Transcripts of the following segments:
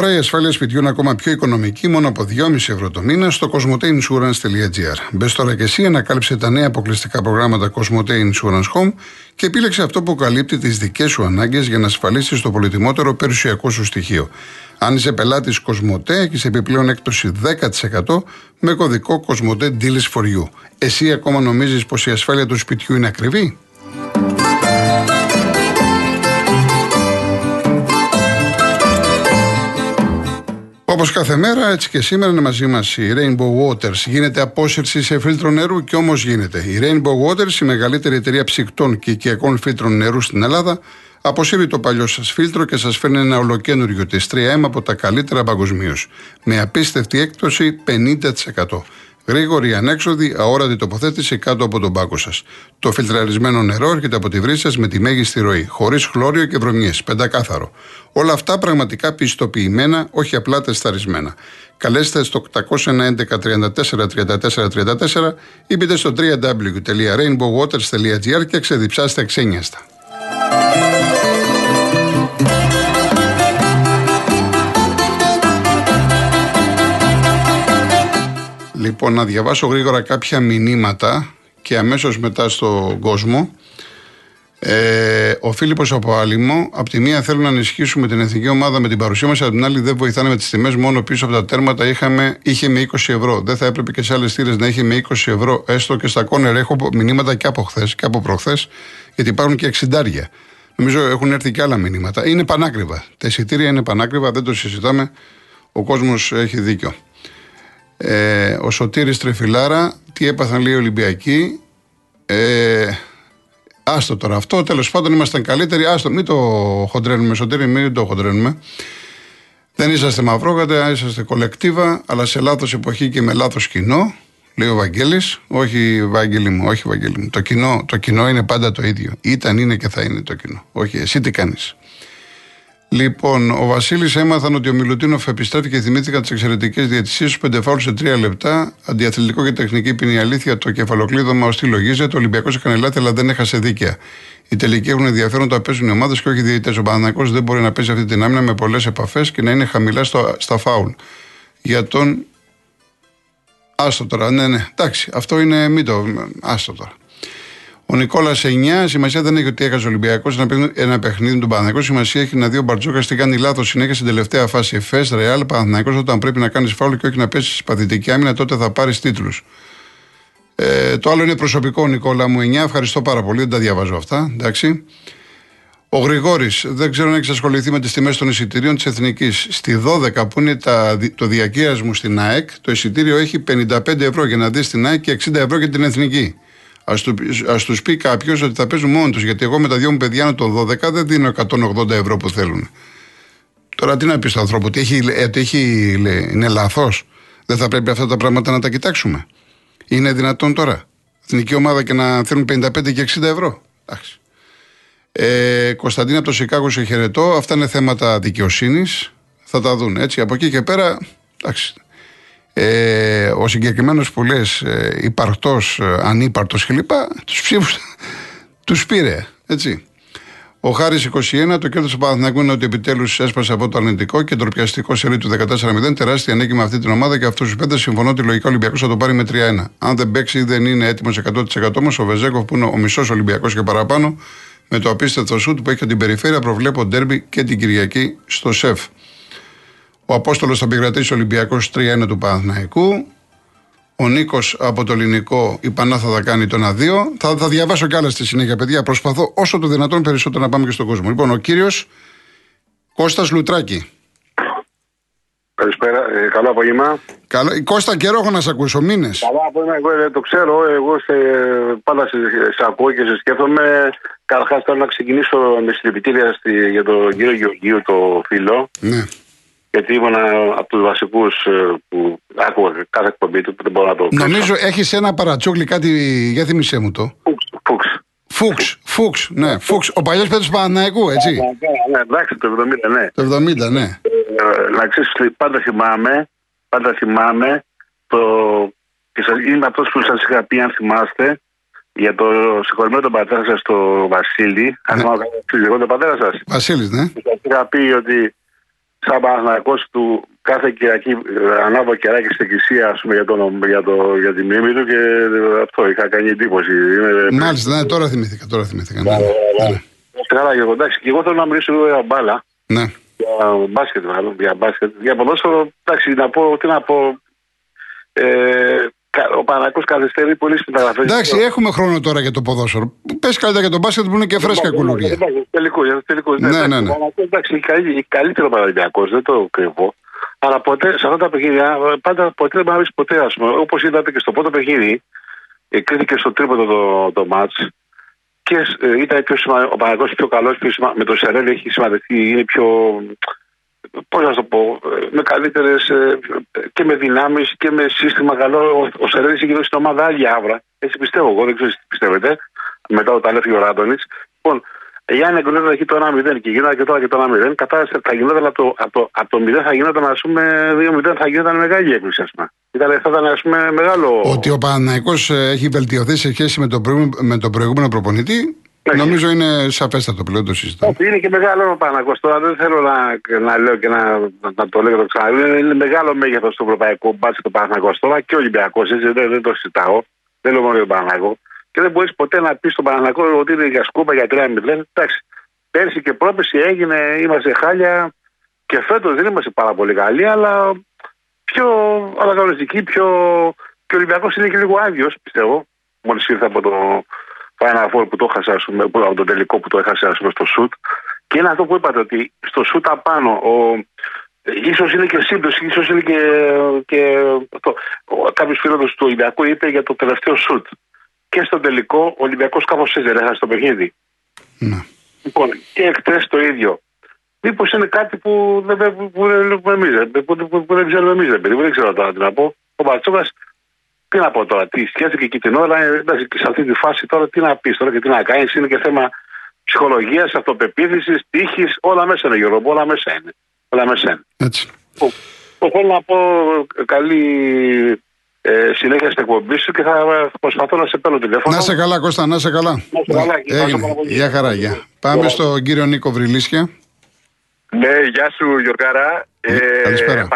Τώρα η ασφάλεια σπιτιού είναι ακόμα πιο οικονομική, μόνο από 2,5 ευρώ το μήνα στο cosmoteinsurance.gr. Μπες τώρα και εσύ, ανακάλυψε τα νέα αποκλειστικά προγράμματα Cosmote Insurance Home και επίλεξε αυτό που καλύπτει τις δικές σου ανάγκες για να ασφαλίσεις το πολυτιμότερο περιουσιακό σου στοιχείο. Αν είσαι πελάτης Cosmote, έχεις επιπλέον έκπτωση 10% με κωδικό Cosmote Deals for You. Εσύ ακόμα νομίζεις πως η ασφάλεια του σπιτιού είναι ακριβή; Όπως κάθε μέρα, έτσι και σήμερα είναι μαζί μας η Rainbow Waters. Γίνεται απόσυρση σε φίλτρο νερού και όμως γίνεται. Η Rainbow Waters, η μεγαλύτερη εταιρεία ψυκτών και οικιακών φίλτρων νερού στην Ελλάδα, αποσύρει το παλιό σας φίλτρο και σας φέρνει ένα ολοκένουργιο της 3M από τα καλύτερα παγκοσμίως. Με απίστευτη έκπτωση 50%. Γρήγορη, ανέξοδη, αόρατη τοποθέτηση κάτω από τον πάκο σας. Το φιλτραρισμένο νερό έρχεται από τη βρύση σας με τη μέγιστη ροή, χωρίς χλώριο και βρωμιές, πεντακάθαρο. Όλα αυτά πραγματικά πιστοποιημένα, όχι απλά τεσταρισμένα. Καλέστε στο 811 34 34 34 ή μπείτε στο www.rainbowwaters.gr και ξεδιψάστε ξένιαστα. Λοιπόν, να διαβάσω γρήγορα κάποια μηνύματα και αμέσως μετά στον κόσμο. Ε, ο Φίλιππος από Άλυμο, από τη μία θέλουν να ενισχύσουμε την εθνική ομάδα με την παρουσία μας, από την άλλη δεν βοηθάνε με τις τιμές. Μόνο πίσω από τα τέρματα είχαμε, είχε με 20 ευρώ. Δεν θα έπρεπε και σε άλλες θύρες να έχει με 20 ευρώ, έστω και στα κόνερ. Έχω μηνύματα και από χθες και από προχθές, γιατί υπάρχουν και εξιντάρια. Νομίζω έχουν έρθει και άλλα μηνύματα. Είναι πανάκριβα. Τα εισιτήρια είναι πανάκριβα, δεν το συζητάμε. Ο κόσμος έχει δίκιο. Ε, ο Σωτήρης Τρεφιλάρα, τι έπαθαν λέει οι Ολυμπιακοί. Ε, άστο τώρα αυτό, τέλος πάντων ήμασταν καλύτεροι. Άστο, μην το χοντρένουμε, Σωτήρη, μην το χοντρένουμε. Δεν είσαστε μαυρόγατε, είσαστε κολεκτίβα, αλλά σε λάθος εποχή και με λάθος κοινό. Λέει ο Βαγγέλης, όχι Βαγγέλη μου, όχι Βαγγέλη μου. Το κοινό, το κοινό είναι πάντα το ίδιο. Ήταν, είναι και θα είναι το κοινό. Όχι, εσύ τι κάνεις. Λοιπόν, ο Βασίλης έμαθαν ότι ο Μιλουτίνοφ επιστρέφει και θυμήθηκαν τις εξαιρετικές διαιτησίε του πέντε φάουλ σε τρία λεπτά. Αντιαθλητικό και τεχνική ποινή αλήθεια. Το κεφαλοκλείδωμα ως τι λογίζεται. Ο Ολυμπιακός έκανε λάθη, αλλά δεν έχασε δίκαια. Οι τελικοί έχουν ενδιαφέρον το παίζουν οι ομάδες και όχι οι διαιτητές. Ο Παναναναϊκό δεν μπορεί να παίζει αυτή την άμυνα με πολλές επαφές και να είναι χαμηλά στο, στα φάουλ. Για τον. Άστο τώρα, ναι, ναι. Εντάξει, αυτό είναι. Μην το. Άστο τώρα. Ο Νικόλας 9, σημασία δεν έχει ότι έχασε ο Ολυμπιακός ένα, ένα παιχνίδι με τον Παναθηναϊκό. Σημασία έχει να δει ο Μπαρτζόκα τι κάνει λάθος συνέχεια στην τελευταία φάση. Εφές, Ρεάλ, Παναθηναϊκός, όταν πρέπει να κάνεις φάουλ και όχι να πέσεις παθητική άμυνα, τότε θα πάρεις τίτλους. Ε, το άλλο είναι προσωπικό, Νικόλα μου 9. Ευχαριστώ πάρα πολύ, δεν τα διαβάζω αυτά. Εντάξει. Ο Γρηγόρης, δεν ξέρω αν έχεις ασχοληθεί με τις τιμές των εισιτηρίων της Εθνικής. Στη 12 που είναι τα, το διακύρα μου στην ΑΕΚ, το εισιτήριο έχει 55 ευρώ για να δεις στην ΑΕΚ και 60 ευρώ για την Εθνική. Α του, τους πει κάποιος ότι θα παίζουν μόνοι τους. Γιατί εγώ με τα δυο μου παιδιά των 12 δεν δίνω 180 ευρώ που θέλουν. Τώρα τι να πεις στον άνθρωπο, ότι έχει, ότι έχει, είναι λάθος. Δεν θα πρέπει αυτά τα πράγματα να τα κοιτάξουμε. Είναι δυνατόν τώρα. Εθνική ομάδα και να θέλουν 55 και 60 ευρώ. Εντάξει. Ε, Κωνσταντίνα από το Σικάγο σε χαιρετώ. Αυτά είναι θέματα δικαιοσύνης. Θα τα δουν έτσι. Από εκεί και πέρα. Εντάξει. Ε, ο συγκεκριμένος που λες, ε, υπαρκτό, ε, ανύπαρτος κλπ. Τους ψήφους τους πήρε. Έτσι. Ο Χάρης 21, το κέρδο του Παναθηναϊκού είναι ότι επιτέλους έσπασε από το αρνητικό και τροπιαστικό σερί του 14-0. Τεράστια νίκη με αυτή την ομάδα και αυτούς τους πέντε συμφωνώ ότι λογικά ο Ολυμπιακός θα το πάρει με 3-1. Αν δεν παίξει, δεν είναι έτοιμος 100% όμως. Ο Βεζέκοφ που είναι ο μισός Ολυμπιακός και παραπάνω, με το απίστευτο σουτ που έχει την περιφέρεια, προβλέπω ντέρμπι και την Κυριακή στο ΣΕΦ. Ο Απόστολος θα επικρατήσει Ολυμπιακός 3-1 του Παναθηναϊκού. Ο Νίκος από το ελληνικό, η Πανάθα θα κάνει το 1-2. Θα, θα διαβάσω κι άλλα στη συνέχεια, παιδιά. Προσπαθώ όσο το δυνατόν περισσότερο να πάμε και στον κόσμο. Λοιπόν, ο κύριος Κώστας Λουτράκη. Καλησπέρα, ε, καλό απόγευμα. Καλό, Κώστα, καιρό έχω να σε ακούσω, μήνες. Καλό απόγευμα, εγώ δεν το ξέρω. Εγώ σε, πάντα σε, σε ακούω και σε σκέφτομαι. Καταρχάς, θέλω να ξεκινήσω με συλληπιτήρια για τον κύριο Γεωργίου, το φίλο. Ναι γιατί ήμουν από τους βασικούς ε, που άκουγα κάθε εκπομπή του που δεν μπορώ να το Νομίζω έχεις ένα παρατσούκλι κάτι. Για θυμισέ μου το. Φούξ. Φούξ, Φούξ, ναι. Φούξ. Ο παλιός Πέτρος Παναναϊκού, έτσι. Ναι, εντάξει, το 70, ναι. Το 70, ναι. Ε, να ξέρεις, πάντα θυμάμαι, πάντα θυμάμαι το. Και σας, είμαι αυτός που σας είχα πει, αν θυμάστε, για το συγχωρημένο τον πατέρα σας, το Βασίλη. Αν θυμάμαι, εγώ τον πατέρα σας. Βασίλης, ναι. Σας είχα πει ότι σαν Παναθηναϊκός του κάθε Κυριακή ε, ανάβω κεράκι στην εκκλησία ας πούμε, για, τον, για, το, για τη μνήμη του και ε, αυτό είχα κάνει εντύπωση. Μάλιστα, ναι, τώρα θυμήθηκα. Τώρα θυμήθηκα ναι. ναι, ναι. Καλά, και εγώ, εντάξει, και εγώ θέλω να μιλήσω λίγο για μπάλα. Ναι. Για μπάσκετ, μάλλον. Για μπάσκετ. Για ποδόσφαιρο, εντάξει, να πω, τι να πω. Ε, ο Πανακό καθυστερεί πολύ στην μεταγραφέ. Εντάξει, έχουμε χρόνο τώρα για το ποδόσφαιρο. Πες καλύτερα για τον μπάσκετ που είναι και φρέσκα κουλούρια. Τελικό, τελικό. Ναι, ναι, ναι. Εντάξει, καλύτερο Παναγιακός, δεν το κρυβώ. Αλλά ποτέ σε αυτά τα παιχνίδια, πάντα ποτέ δεν μ' ποτέ, ας πούμε. Όπως είδατε και στο πρώτο παιχνίδι, κρίθηκε στο τρίποδο το, το μάτς και ε, ήταν πιο ο Παναγό πιο καλός, με το Σερέλ έχει σημαντική, είναι πιο Πώς να το πω, με καλύτερες και με δυνάμεις και με σύστημα καλό. Ο Σερέλη έχει δώσει στην ομάδα άλλη άβρα. Έτσι πιστεύω εγώ, δεν ξέρω τι πιστεύετε. Μετά όταν έφυγε ο Ράντονης. Λοιπόν, εάν εγκρίνονταν εκεί το 1-0 και γινόταν και τώρα και το 1-0, κατάσταση θα γινόταν από το, από, το, από το 0 θα γινόταν ας πούμε 2-0 θα γινόταν μεγάλη έκπληξη. Α πούμε. Ήταν, θα ήταν ας πούμε μεγάλο. Ότι ο Παναναϊκό ε, έχει βελτιωθεί σε σχέση με τον προηγούμενο, με τον προηγούμενο προπονητή Νομίζω είναι σαφέστατο πλέον το συζητάω. Είναι και μεγάλο ο Παναγό. Τώρα δεν θέλω να, να λέω και να, να το λέω και το ξαναλέω. Είναι μεγάλο μέγεθος του ευρωπαϊκού μπάσκετ το Παναγό τώρα και ο Ολυμπιακός. Δεν, δεν το συζητάω. Δεν λέω μόνο για τον Παναγό. Και δεν μπορείς ποτέ να πεις στον Παναγό ότι είναι για σκούπα για 3-0. Εντάξει. Πέρσι και πρόπεση έγινε, είμαστε χάλια. Και φέτος δεν είμαστε πάρα πολύ καλοί, αλλά πιο αναγνωριστικοί, πιο. Και ο Ολυμπιακός είναι και λίγο άδειος, πιστεύω. Μόλις ήρθε από το, Final Four που το έχασε, πούμε, από το τελικό που το έχασε ας πούμε, στο σουτ. Και είναι αυτό που είπατε, ότι στο σουτ απάνω, ο, ίσως είναι και σύμπτωση, ίσως είναι και, και αυτό. Κάποιο φίλο του Ολυμπιακού είπε για το τελευταίο σουτ. Και στο τελικό ο Ολυμπιακό κάπω έτσι δεν έχασε το παιχνίδι. Ναι. Λοιπόν, και εκτέ το ίδιο. Μήπω είναι κάτι που δεν, που, που, που, που, που δεν ξέρουμε εμεί, δεν ξέρω τώρα τι να πω. Ο Μπατσόκα τι να πω τώρα, τι σκέφτηκε εκεί την ώρα, εντάξει, σε αυτή τη φάση τώρα τι να πεις τώρα και τι να κάνεις, είναι και θέμα ψυχολογίας, αυτοπεποίθησης, τύχης, όλα μέσα είναι Γιώργο, όλα μέσα είναι. Όλα μέσα είναι. Έτσι. θέλω να πω καλή ε, συνέχεια στην εκπομπή σου και θα προσπαθώ να σε παίρνω τηλέφωνο. Να σε καλά, Κώστα, να σε καλά. Να σε καλά. Έγινε. Γεια χαρά, γεια. Πάμε στον κύριο Νίκο Βρυλίσια. Ναι, γεια σου Γιωργάρα. Ε, Καλησπέρα.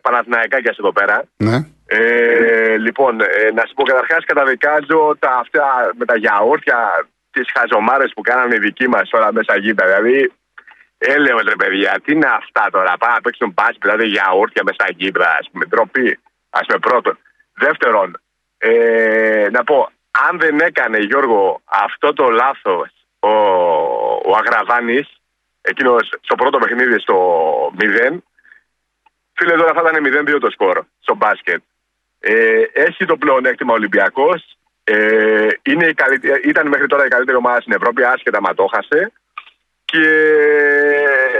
Παναθηναϊκάκια εδώ πέρα. Ναι. Ε, λοιπόν, ε, να σου πω καταρχάς, καταδικάζω τα αυτά με τα γιαούρτια, τις χαζομάρες που κάνανε οι δικοί μας όλα μέσα γήπεδα. Δηλαδή, έλεγε ρε παιδιά, τι είναι αυτά τώρα. Πάμε να παίξουν μπάσκετ, δηλαδή γιαούρτια μέσα γήπεδα, ας πούμε. Ντροπή, ας πούμε, πρώτον. Δεύτερον, ε, να πω, αν δεν έκανε Γιώργο αυτό το λάθος ο, ο Αγραβάνης, εκείνος στο πρώτο παιχνίδι στο 0, φίλε τώρα θα ήταν 0-2 το σκορ στο μπάσκετ. Ε, έχει το πλεονέκτημα ο Ολυμπιακός. Ε, ήταν μέχρι τώρα η καλύτερη ομάδα στην Ευρώπη, άσχετα μα το χάσε. Και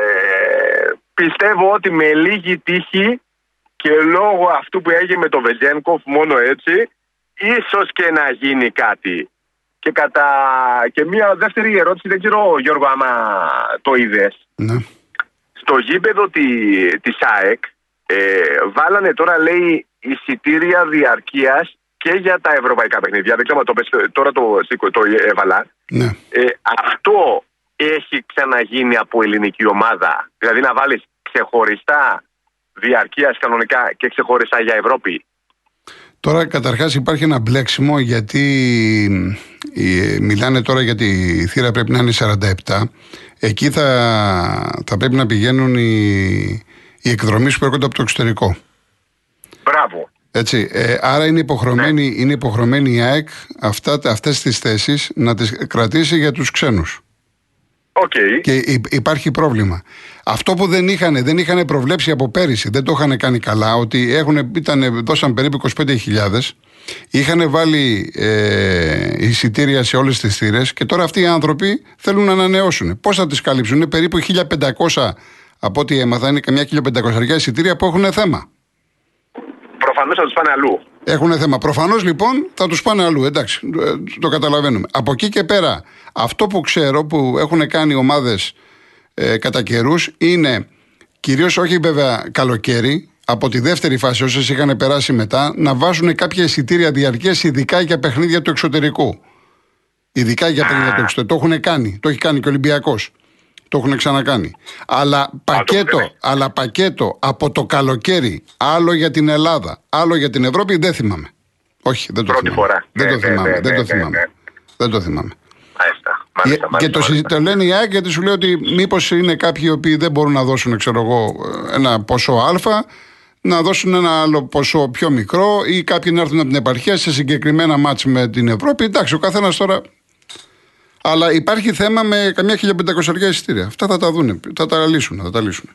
ε, πιστεύω ότι με λίγη τύχη και λόγω αυτού που έγινε με το Βεζένκοφ μόνο έτσι, ίσως και να γίνει κάτι. Και, κατά... και μια δεύτερη ερώτηση, δεν ξέρω Γιώργο άμα το είδες. Ναι. Στο γήπεδο τη, της ΑΕΚ ε, βάλανε τώρα λέει εισιτήρια διαρκείας και για τα ευρωπαϊκά παιχνίδια. Δεν ξέρω το πες, τώρα το, το έβαλα. Ναι. Ε, αυτό έχει ξαναγίνει από ελληνική ομάδα. Δηλαδή να βάλεις ξεχωριστά διαρκείας κανονικά και ξεχωριστά για Ευρώπη. Τώρα καταρχάς υπάρχει ένα μπλέξιμο γιατί μιλάνε τώρα για τη θύρα πρέπει να είναι 47. Εκεί θα, θα πρέπει να πηγαίνουν οι, οι εκδρομείς που έρχονται από το εξωτερικό. Μπράβο. Έτσι, ε, άρα είναι υποχρεωμένη, ναι. είναι υποχρεωμένη η ΑΕΚ αυτά, αυτές τις θέσεις να τις κρατήσει για τους ξένους. Okay. Και υπάρχει πρόβλημα. Αυτό που δεν είχαν, δεν είχαν προβλέψει από πέρυσι, δεν το είχαν κάνει καλά, ότι έχουν, ήταν, δώσαν περίπου 25.000, είχαν βάλει ε, εισιτήρια σε όλες τις θύρες και τώρα αυτοί οι άνθρωποι θέλουν να ανανεώσουν. Πώς θα τις καλύψουν, είναι περίπου 1.500 από ό,τι έμαθα, είναι καμιά 1.500 εισιτήρια που έχουν θέμα προφανώς θα τους πάνε αλλού. Έχουν θέμα. Προφανώς λοιπόν θα τους πάνε αλλού. Εντάξει, το καταλαβαίνουμε. Από εκεί και πέρα, αυτό που ξέρω που έχουν κάνει ομάδες ε, κατά καιρούς είναι κυρίως όχι βέβαια καλοκαίρι, από τη δεύτερη φάση, όσες είχαν περάσει μετά, να βάζουν κάποια εισιτήρια διαρκεία ειδικά για παιχνίδια του εξωτερικού. Ειδικά για παιχνίδια του εξωτερικού. Το έχουν κάνει. Το έχει κάνει και ο Ολυμπιακός. Το έχουν ξανακάνει. Αλλά πακέτο, αλλά πακέτο από το καλοκαίρι, άλλο για την Ελλάδα, άλλο για την Ευρώπη, δεν θυμάμαι. Όχι, δεν το Πρώτη θυμάμαι. φορά. Δεν Ναι, το ναι, θυμάμαι. ναι, Δεν ναι, το ναι, θυμάμαι. ναι. Δεν το θυμάμαι. Μάλιστα. Και, μάλιστα, και μάλιστα, το, συζη- μάλιστα. το λένε οι ΑΕΚ γιατί σου λέει ότι μήπως είναι κάποιοι οι οποίοι δεν μπορούν να δώσουν, ξέρω εγώ, ένα ποσό Α, να δώσουν ένα άλλο ποσό πιο μικρό ή κάποιοι να έρθουν από την επαρχία σε συγκεκριμένα μάτς με την Ευρώπη. Εντάξει, ο καθένας τώρα. Αλλά υπάρχει θέμα με καμιά 1500 εισιτήρια. Αυτά θα τα δουν, θα τα λύσουν. Θα τα λύσουν.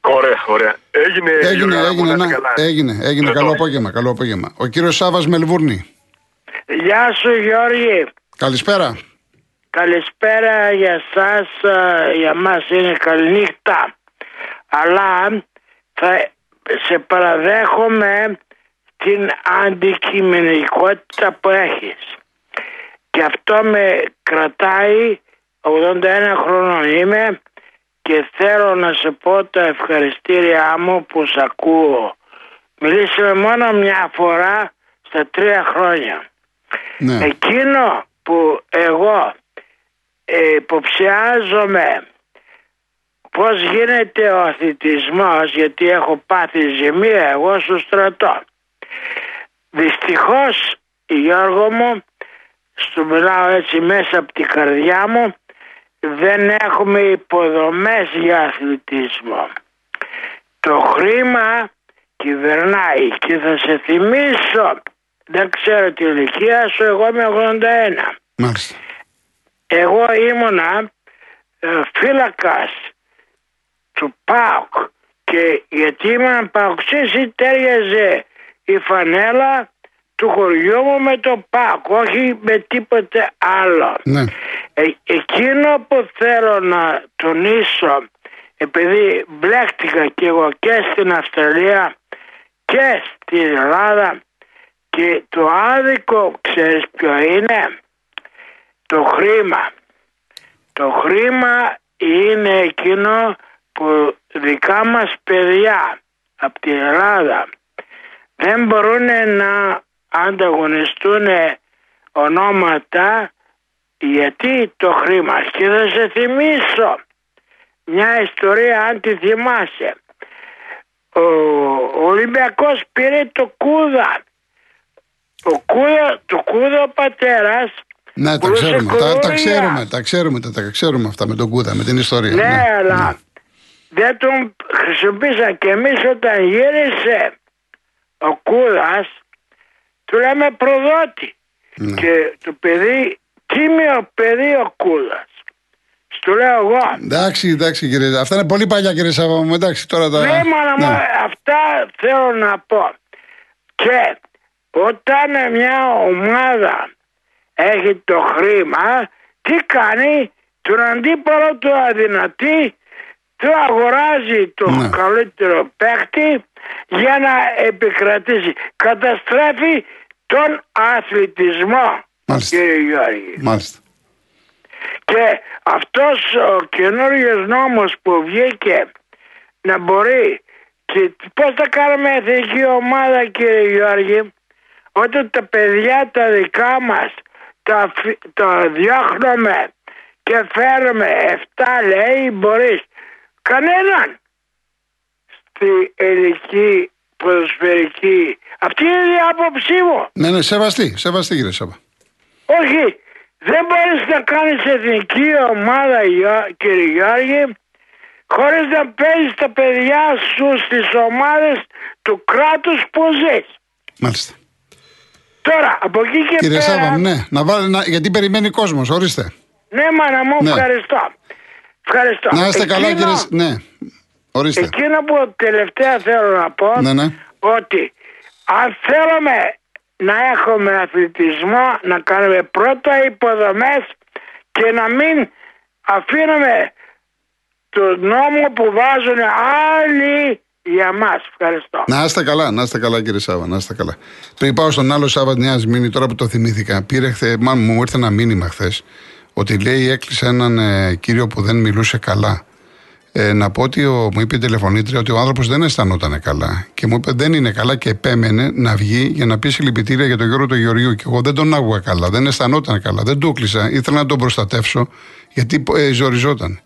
Ωραία, ωραία. Έγινε, Έγινε, Γιώργο, έγινε, να να, είστε καλά. έγινε, έγινε. Λεπτό. Καλό απόγευμα, καλό απόγευμα. Ο κύριος Σάβας Μελβούρνη. Γεια σου Γιώργη. Καλησπέρα. Καλησπέρα για σας, ε, για μας είναι καληνύχτα. Αλλά θα σε παραδέχομαι την αντικειμενικότητα που έχεις. Και αυτό με κρατάει, 81 χρόνων είμαι και θέλω να σε πω τα ευχαριστήριά μου που σ' ακούω. Μιλήσαμε μόνο μια φορά στα τρία χρόνια. Ναι. Εκείνο που εγώ ε, υποψιάζομαι πώς γίνεται ο αθλητισμός γιατί έχω πάθει ζημία εγώ στο στρατό. Δυστυχώς Γιώργο μου στο μιλάω έτσι μέσα από την καρδιά μου δεν έχουμε υποδομές για αθλητισμό. Το χρήμα κυβερνάει και θα σε θυμίσω δεν ξέρω την ηλικία σου εγώ είμαι 81 Μάλιστα. εγώ ήμουνα ε, φύλακας του ΠΑΟΚ και γιατί ήμουν παοξής τέριαζε η φανέλα; Του χωριού μου με το ΠΑΟΚ όχι με τίποτε άλλο Ναι. ε, εκείνο που θέλω να τονίσω επειδή μπλέχτηκα και εγώ και στην Αυστραλία και στην Ελλάδα και το άδικο ξέρεις ποιο είναι το χρήμα το χρήμα είναι εκείνο που δικά μας παιδιά από την Ελλάδα δεν μπορούν να ανταγωνιστούν ονόματα γιατί το χρήμα και θα σε θυμίσω μια ιστορία αν τη θυμάσαι. Ο Ολυμπιακός πήρε το κούδα. Ο κούδα, το κούδα ο πατέρας Ναι, τα Πουλούσε ξέρουμε, τα, τα κουλούρια. ξέρουμε, τα ξέρουμε, τα, τα ξέρουμε αυτά με τον Κούδα, με την ιστορία. Ναι, αλλά δεν τον χρησιμοποίησα και εμείς όταν γύρισε ο Κούδας του λέμε προδότη Ναι. και το παιδί τίμιο παιδί ο Κούδας του λέω εγώ Εντάξει, εντάξει κύριε, αυτά είναι πολύ παλιά κύριε Σάβα μου, εντάξει τώρα τα... ναι μάνα μου Ναι. αυτά θέλω να πω και όταν μια ομάδα έχει το χρήμα τι κάνει; Τον αντίπαλο του αδυνατή του αγοράζει το Ναι. καλύτερο παίκτη για να επικρατήσει καταστρέφει τον αθλητισμό Μάλιστα. κύριε Γιώργη Μάλιστα. και αυτός ο καινούριο νόμος που βγήκε να μπορεί και πώς θα κάνουμε εθνική ομάδα κύριε Γιώργη όταν τα παιδιά τα δικά μας τα, φυ- τα διώχνουμε και φέρουμε 7 λέει μπορείς κανέναν στη ελληνική ποδοσφαιρική αυτή είναι η άποψή μου Ναι, ναι, σεβαστή, σεβαστή κύριε Σάβα. όχι, δεν μπορείς να κάνεις εθνική ομάδα, Γιο- κύριε Γιώργη, χωρίς να παίζεις τα παιδιά σου στις ομάδες του κράτους που ζεις. Μάλιστα. Τώρα, από εκεί και Κύριε πέρα... Σάβα, μου, ναι, να βάλει, να, γιατί περιμένει κόσμος, ορίστε. Ναι, μάνα μου, Ναι. ευχαριστώ. Ευχαριστώ. Να είστε καλά Εκείνο- κύριε, ναι, ορίστε. Εκείνο που τελευταία θέλω να πω, Ναι, ναι. ότι αν θέλουμε να έχουμε αθλητισμό, να κάνουμε πρώτα υποδομές και να μην αφήνουμε το νόμο που βάζουν άλλοι για μας. Ευχαριστώ. Να είστε καλά, να είστε καλά κύριε Σάβα, να είστε καλά. Πριν πάω στον άλλο Σάβα τη Νέα Μήνυ, τώρα που το θυμήθηκα, πήρε χθε, μάλλον μου ήρθε ένα μήνυμα χθες, ότι λέει έκλεισε έναν ε, κύριο που δεν μιλούσε καλά. Ε, να πω ότι ο, μου είπε η τηλεφωνήτρια ότι ο άνθρωπος δεν αισθανόταν καλά. Και μου είπε δεν είναι καλά και επέμενε να βγει για να πει συλληπιτήρια για τον Γιώργο του Γεωργίου. Και εγώ δεν τον άκουγα καλά, δεν αισθανόταν καλά, δεν του έκλεισα. Ήθελα να τον προστατεύσω γιατί ε, ζοριζόταν.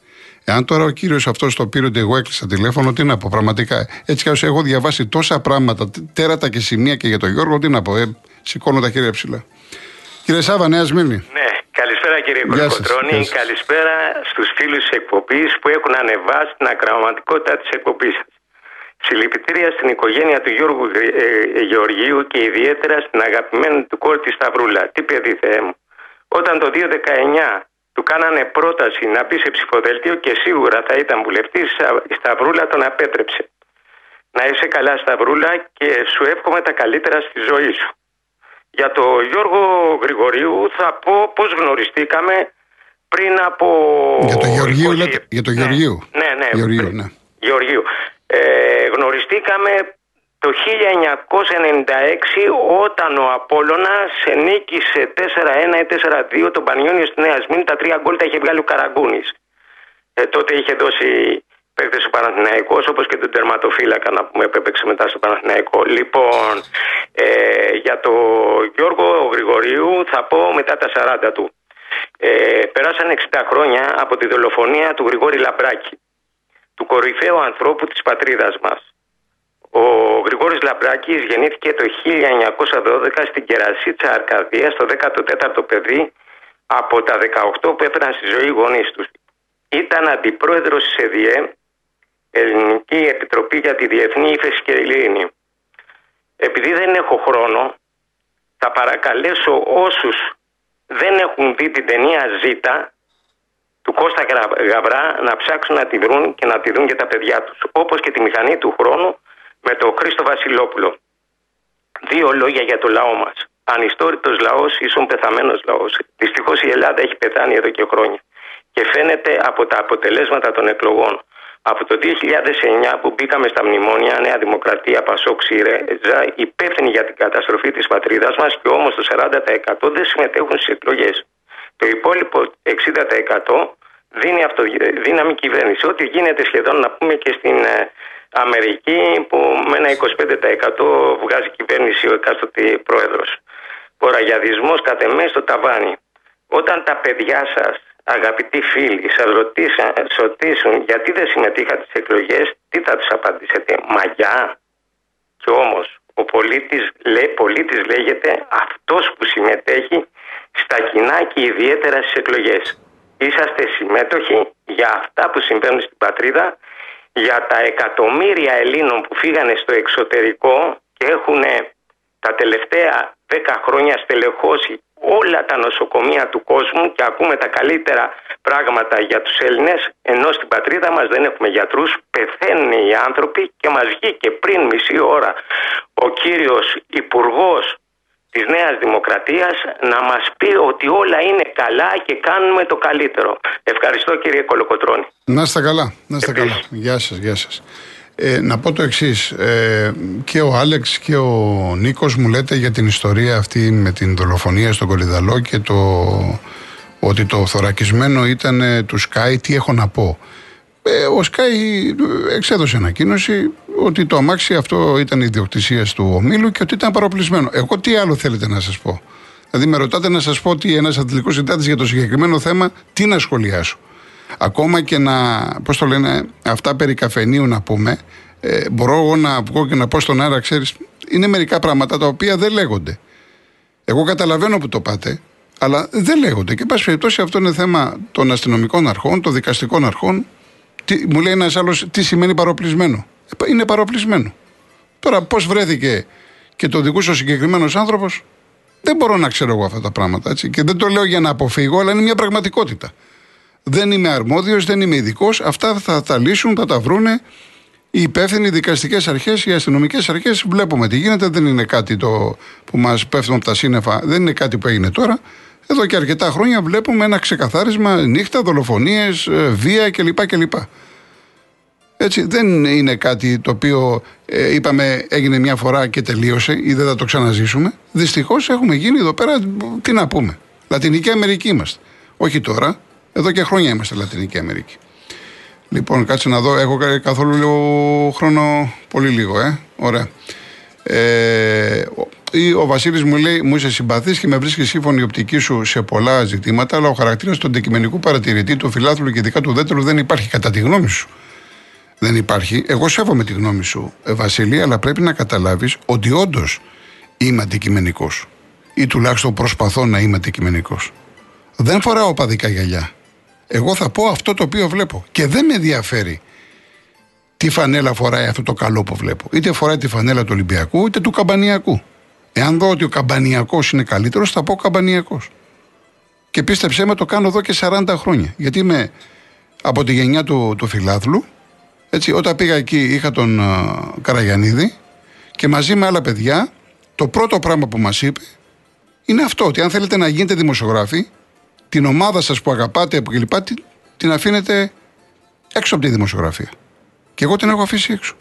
Εάν τώρα ο κύριος αυτός το πήρε ότι εγώ έκλεισα τηλέφωνο, τι να πω, πραγματικά. Έτσι κι έχω διαβάσει τόσα πράγματα, τέρατα και σημεία και για τον Γιώργο, τι να πω, ε, σηκώνω τα χέρια ψηλά. Κύριε Σάβα, Νέα Σμύρνη. Ναι, καλησπέρα κύριε Κολοκοτρώνη. Καλησπέρα στους φίλους της εκπομπής που έχουν ανεβάσει την ακραματικότητα της εκπομπής σας. Συλληπιτήρια στην οικογένεια του Γιώργου ε, ε, Γεωργίου και ιδιαίτερα στην αγαπημένη του κόρη τη Σταυρούλα. Τι παιδί Θεέ μου. Όταν το 2019 του κάνανε πρόταση να μπει σε ψηφοδέλτιο και σίγουρα θα ήταν βουλευτής, η Σταυρούλα τον απέτρεψε. Να είσαι καλά Σταυρούλα και σου εύχομαι τα καλύτερα στη ζωή σου. Για το Γιώργο Γρηγορίου θα πω πώς γνωριστήκαμε πριν από... Για το Γεωργίου, λέτε, για το ναι. Γεωργίου. Ναι, ναι. Γεωργίου, ναι. Γεωργίου. Ε, γνωριστήκαμε το 1996 όταν ο Απόλλωνας νίκησε 4-1 ή 4-2 τον Πανιόνιο στη Νέα Σμήνη τα τρία γκολ τα είχε βγάλει ο Καραγκούνης. Ε, τότε είχε δώσει παίκτες ο Παναθηναϊκός όπως και τον τερματοφύλακα να πούμε που έπαιξε μετά στο Παναθηναϊκό. Λοιπόν, ε, για το Γιώργο Γρηγορίου θα πω μετά τα 40 του. Ε, περάσαν 60 χρόνια από τη δολοφονία του Γρηγόρη Λαμπράκη, του κορυφαίου ανθρώπου της πατρίδας μας. Ο Γρηγόρης Λαμπράκης γεννήθηκε το 1912 στην Κερασίτσα Αρκαδίας στο 14ο παιδί από τα 18 που έφεραν στη ζωή οι γονείς τους. Ήταν αντιπρόεδρος της ΕΔΙΕ, Ελληνική Επιτροπή για τη Διεθνή Ήφεση και Ειρήνη. Επειδή δεν έχω χρόνο, θα παρακαλέσω όσους δεν έχουν δει την ταινία Ζήτα του Κώστα Γαβρά να ψάξουν να τη βρουν και να τη δουν και τα παιδιά τους. Όπως και τη μηχανή του χρόνου με τον Χρήστο Βασιλόπουλο. Δύο λόγια για το λαό μας. Ανιστόρητος λαός ίσον πεθαμένος λαός. Δυστυχώς η Ελλάδα έχει πεθάνει εδώ και χρόνια. Και φαίνεται από τα αποτελέσματα των εκλογών. Από το 2009 που μπήκαμε στα μνημόνια Νέα Δημοκρατία, Πασόκ, ΣΥΡΕΖΑ, υπεύθυνοι για την καταστροφή της πατρίδας μας και όμως το 40% δεν συμμετέχουν στις εκλογές. Το υπόλοιπο 60% δίνει αυτοδύναμη κυβέρνηση. Ό,τι γίνεται σχεδόν να πούμε και στην ε, Αμερική που με ένα 25% βγάζει κυβέρνηση ο εκάστοτε πρόεδρος. Κοραγιαδισμός κατ' εμές στο ταβάνι. Όταν τα παιδιά σας, αγαπητοί φίλοι, σας ρωτήσουν γιατί δεν συμμετείχατε στις εκλογές, τι θα τους απαντήσετε, μαγιά. Και όμως ο πολίτης, λέει, πολίτης λέγεται αυτός που συμμετέχει στα κοινά και ιδιαίτερα στις εκλογές. Είσαστε συμμέτοχοι για αυτά που συμβαίνουν στην πατρίδα για τα εκατομμύρια Ελλήνων που φύγανε στο εξωτερικό και έχουν τα τελευταία δέκα χρόνια στελεχώσει όλα τα νοσοκομεία του κόσμου και ακούμε τα καλύτερα πράγματα για τους Έλληνες ενώ στην πατρίδα μας δεν έχουμε γιατρούς, πεθαίνουν οι άνθρωποι και μας βγήκε πριν μισή ώρα ο κύριος Υπουργός της Νέας Δημοκρατίας να μας πει ότι όλα είναι καλά και κάνουμε το καλύτερο. Ευχαριστώ κύριε Κολοκοτρώνη. Να είστε καλά, να είστε καλά. Γεια σας, γεια σας. Ε, να πω το εξής. Ε, και ο Άλεξ και ο Νίκος μου λέτε για την ιστορία αυτή με την δολοφονία στον Κολυδαλό και το ότι το θωρακισμένο ήταν του Σκάι. Τι έχω να πω; Ε, ο Σκάι εξέδωσε ανακοίνωση ότι το αμάξι αυτό ήταν ιδιοκτησία του ομίλου και ότι ήταν παροπλισμένο. Εγώ τι άλλο θέλετε να σας πω; Δηλαδή, με ρωτάτε να σας πω ότι ένας αθλητικός συντάτη για το συγκεκριμένο θέμα, τι να σχολιάσω; Ακόμα και να, πώς το λένε, αυτά περί καφενείου να πούμε, ε, μπορώ εγώ να βγω και να πω στον αέρα, ξέρεις, είναι μερικά πράγματα τα οποία δεν λέγονται. Εγώ καταλαβαίνω που το πάτε, αλλά δεν λέγονται. Και, εν πάση περιπτώσει, αυτό είναι θέμα των αστυνομικών αρχών, των δικαστικών αρχών. Τι, μου λέει ένας άλλος, τι σημαίνει παροπλισμένο είναι παροπλισμένο. Τώρα, πώς βρέθηκε και το δικούσε ο συγκεκριμένος άνθρωπος, δεν μπορώ να ξέρω εγώ αυτά τα πράγματα. Έτσι. Και δεν το λέω για να αποφύγω, αλλά είναι μια πραγματικότητα. Δεν είμαι αρμόδιος, δεν είμαι ειδικός. Αυτά θα τα λύσουν, θα τα βρούνε οι υπεύθυνοι δικαστικές αρχές, οι αστυνομικές αρχές. Βλέπουμε τι γίνεται. Δεν είναι κάτι το που μας πέφτουν από τα σύννεφα, δεν είναι κάτι που έγινε τώρα. Εδώ και αρκετά χρόνια βλέπουμε ένα ξεκαθάρισμα νύχτα, δολοφονίες, ε, βία κλπ. κλπ. Έτσι, δεν είναι κάτι το οποίο ε, είπαμε έγινε μια φορά και τελείωσε ή δεν θα το ξαναζήσουμε. Δυστυχώς έχουμε γίνει εδώ πέρα, τι να πούμε. Λατινική Αμερική είμαστε. Όχι τώρα, εδώ και χρόνια είμαστε Λατινική Αμερική. Λοιπόν, κάτσε να δω. Έχω καθόλου λίγο χρόνο, πολύ λίγο, ε. Ωραία. Ε, Ή ο Βασίλης μου λέει: Μου είσαι συμπαθής και με βρίσκεις σύμφωνη η οπτική σου σε πολλά ζητήματα, αλλά ο χαρακτήρας του αντικειμενικού παρατηρητή, του φιλάθλου και ειδικά του δέντρου δεν υπάρχει κατά τη γνώμη σου. Δεν υπάρχει. Εγώ σέβομαι τη γνώμη σου, ε, Βασίλη, αλλά πρέπει να καταλάβεις ότι όντως είμαι αντικειμενικός. Ή τουλάχιστον προσπαθώ να είμαι αντικειμενικός. Δεν φοράω παδικά γυαλιά. Εγώ θα πω αυτό το οποίο βλέπω. Και δεν με ενδιαφέρει τι φανέλα φοράει αυτό το καλό που βλέπω. Είτε φοράει τη φανέλα του Ολυμπιακού είτε του Καμπανιακού. Εάν δω ότι ο Καμπανιακός είναι καλύτερος, θα πω Καμπανιακός. Και πίστεψέ με, το κάνω εδώ και 40 χρόνια. Γιατί είμαι από τη γενιά του, του φιλάθλου. Έτσι, όταν πήγα εκεί, είχα τον uh, Καραγιανίδη και μαζί με άλλα παιδιά, το πρώτο πράγμα που μας είπε είναι αυτό, ότι αν θέλετε να γίνετε δημοσιογράφοι, την ομάδα σας που αγαπάτε κλπ. Την, την αφήνετε έξω από τη δημοσιογραφία. Και εγώ την έχω αφήσει έξω.